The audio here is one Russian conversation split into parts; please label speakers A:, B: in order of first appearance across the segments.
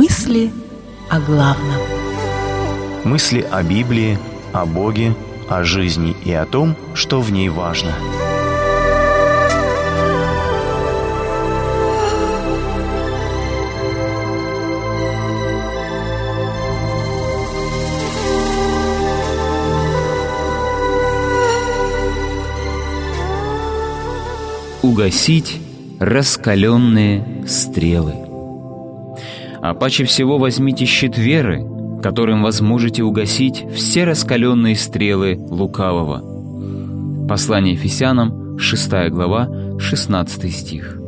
A: Мысли о главном.
B: Мысли о Библии, о Боге, о жизни и о том, что в ней важно.
C: Угасить раскаленные стрелы. А паче всего возьмите щит веры, которым возможете угасить все раскаленные стрелы лукавого. Послание Ефесянам, 6 глава, 16 стих.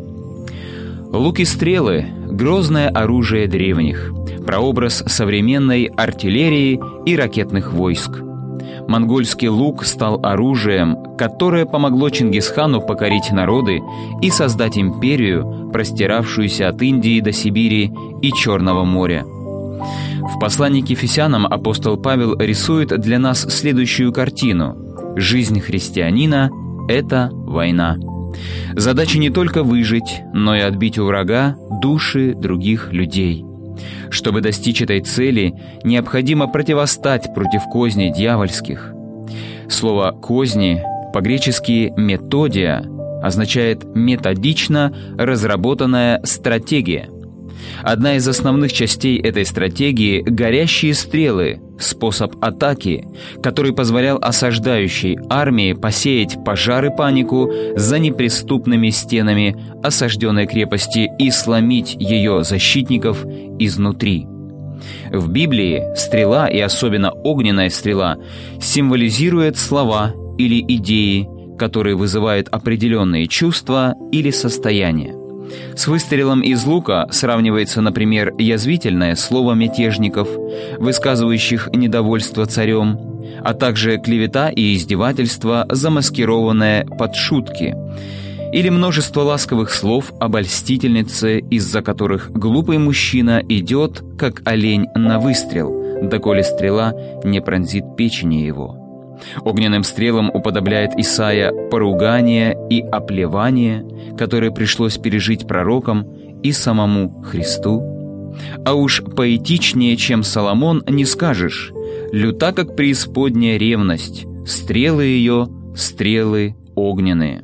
C: Луки стрелы — грозное оружие древних, прообраз современной артиллерии и ракетных войск — монгольский лук стал оружием, которое помогло Чингисхану покорить народы и создать империю, простиравшуюся от Индии до Сибири и Черного моря. В послании к Ефесянам апостол Павел рисует для нас следующую картину. Жизнь христианина — это война. Задача не только выжить, но и отбить у врага души других людей — чтобы достичь этой цели, необходимо противостать против козней дьявольских. Слово «козни» по-гречески «методия» означает «методично разработанная стратегия». Одна из основных частей этой стратегии – горящие стрелы, способ атаки, который позволял осаждающей армии посеять пожар и панику за неприступными стенами осажденной крепости и сломить ее защитников изнутри. В Библии стрела, и особенно огненная стрела, символизирует слова или идеи, которые вызывают определенные чувства или состояния. С выстрелом из лука сравнивается, например, язвительное слово мятежников, высказывающих недовольство царем, а также клевета и издевательство, замаскированное под шутки, или множество ласковых слов обольстительницы, из-за которых глупый мужчина идет, как олень на выстрел, доколе стрела не пронзит печени его. Огненным стрелам уподобляет Исаия поругание и оплевание, которое пришлось пережить пророкам и самому Христу. А уж поэтичнее, чем Соломон, не скажешь. Люта, как преисподняя ревность, стрелы ее — стрелы огненные.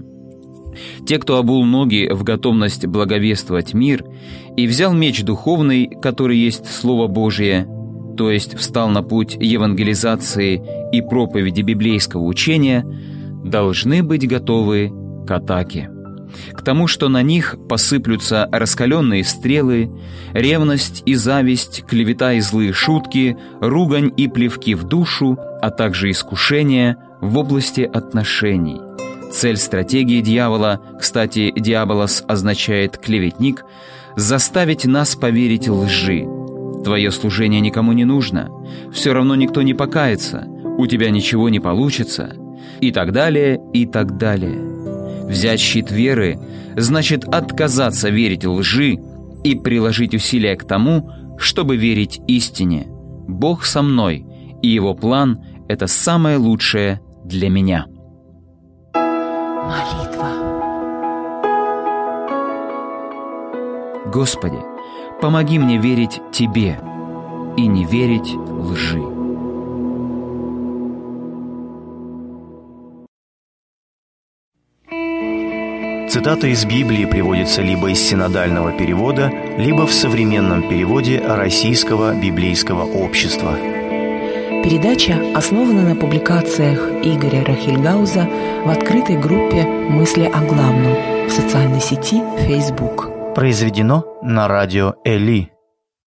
C: Те, кто обул ноги в готовность благовествовать мир и взял меч духовный, который есть Слово Божие, то есть встал на путь евангелизации и проповеди библейского учения, должны быть готовы к атаке. К тому, что на них посыплются раскаленные стрелы, ревность и зависть, клевета и злые шутки, ругань и плевки в душу, а также искушения в области отношений. Цель стратегии дьявола, кстати, «диаболос» означает «клеветник», заставить нас поверить лжи, Твое служение никому не нужно. Все равно никто не покается. У тебя ничего не получится. И так далее, и так далее. Взять щит веры значит отказаться верить лжи и приложить усилия к тому, чтобы верить истине. Бог со мной, и Его план — это самое лучшее для меня.
A: Молитва.
C: Господи, Помоги мне верить Тебе и не верить лжи.
B: Цитата из Библии приводится либо из синодального перевода, либо в современном переводе Российского библейского общества.
A: Передача основана на публикациях Игоря Рахильгауза в открытой группе «Мысли о главном» в социальной сети Facebook
B: произведено на радио Эли.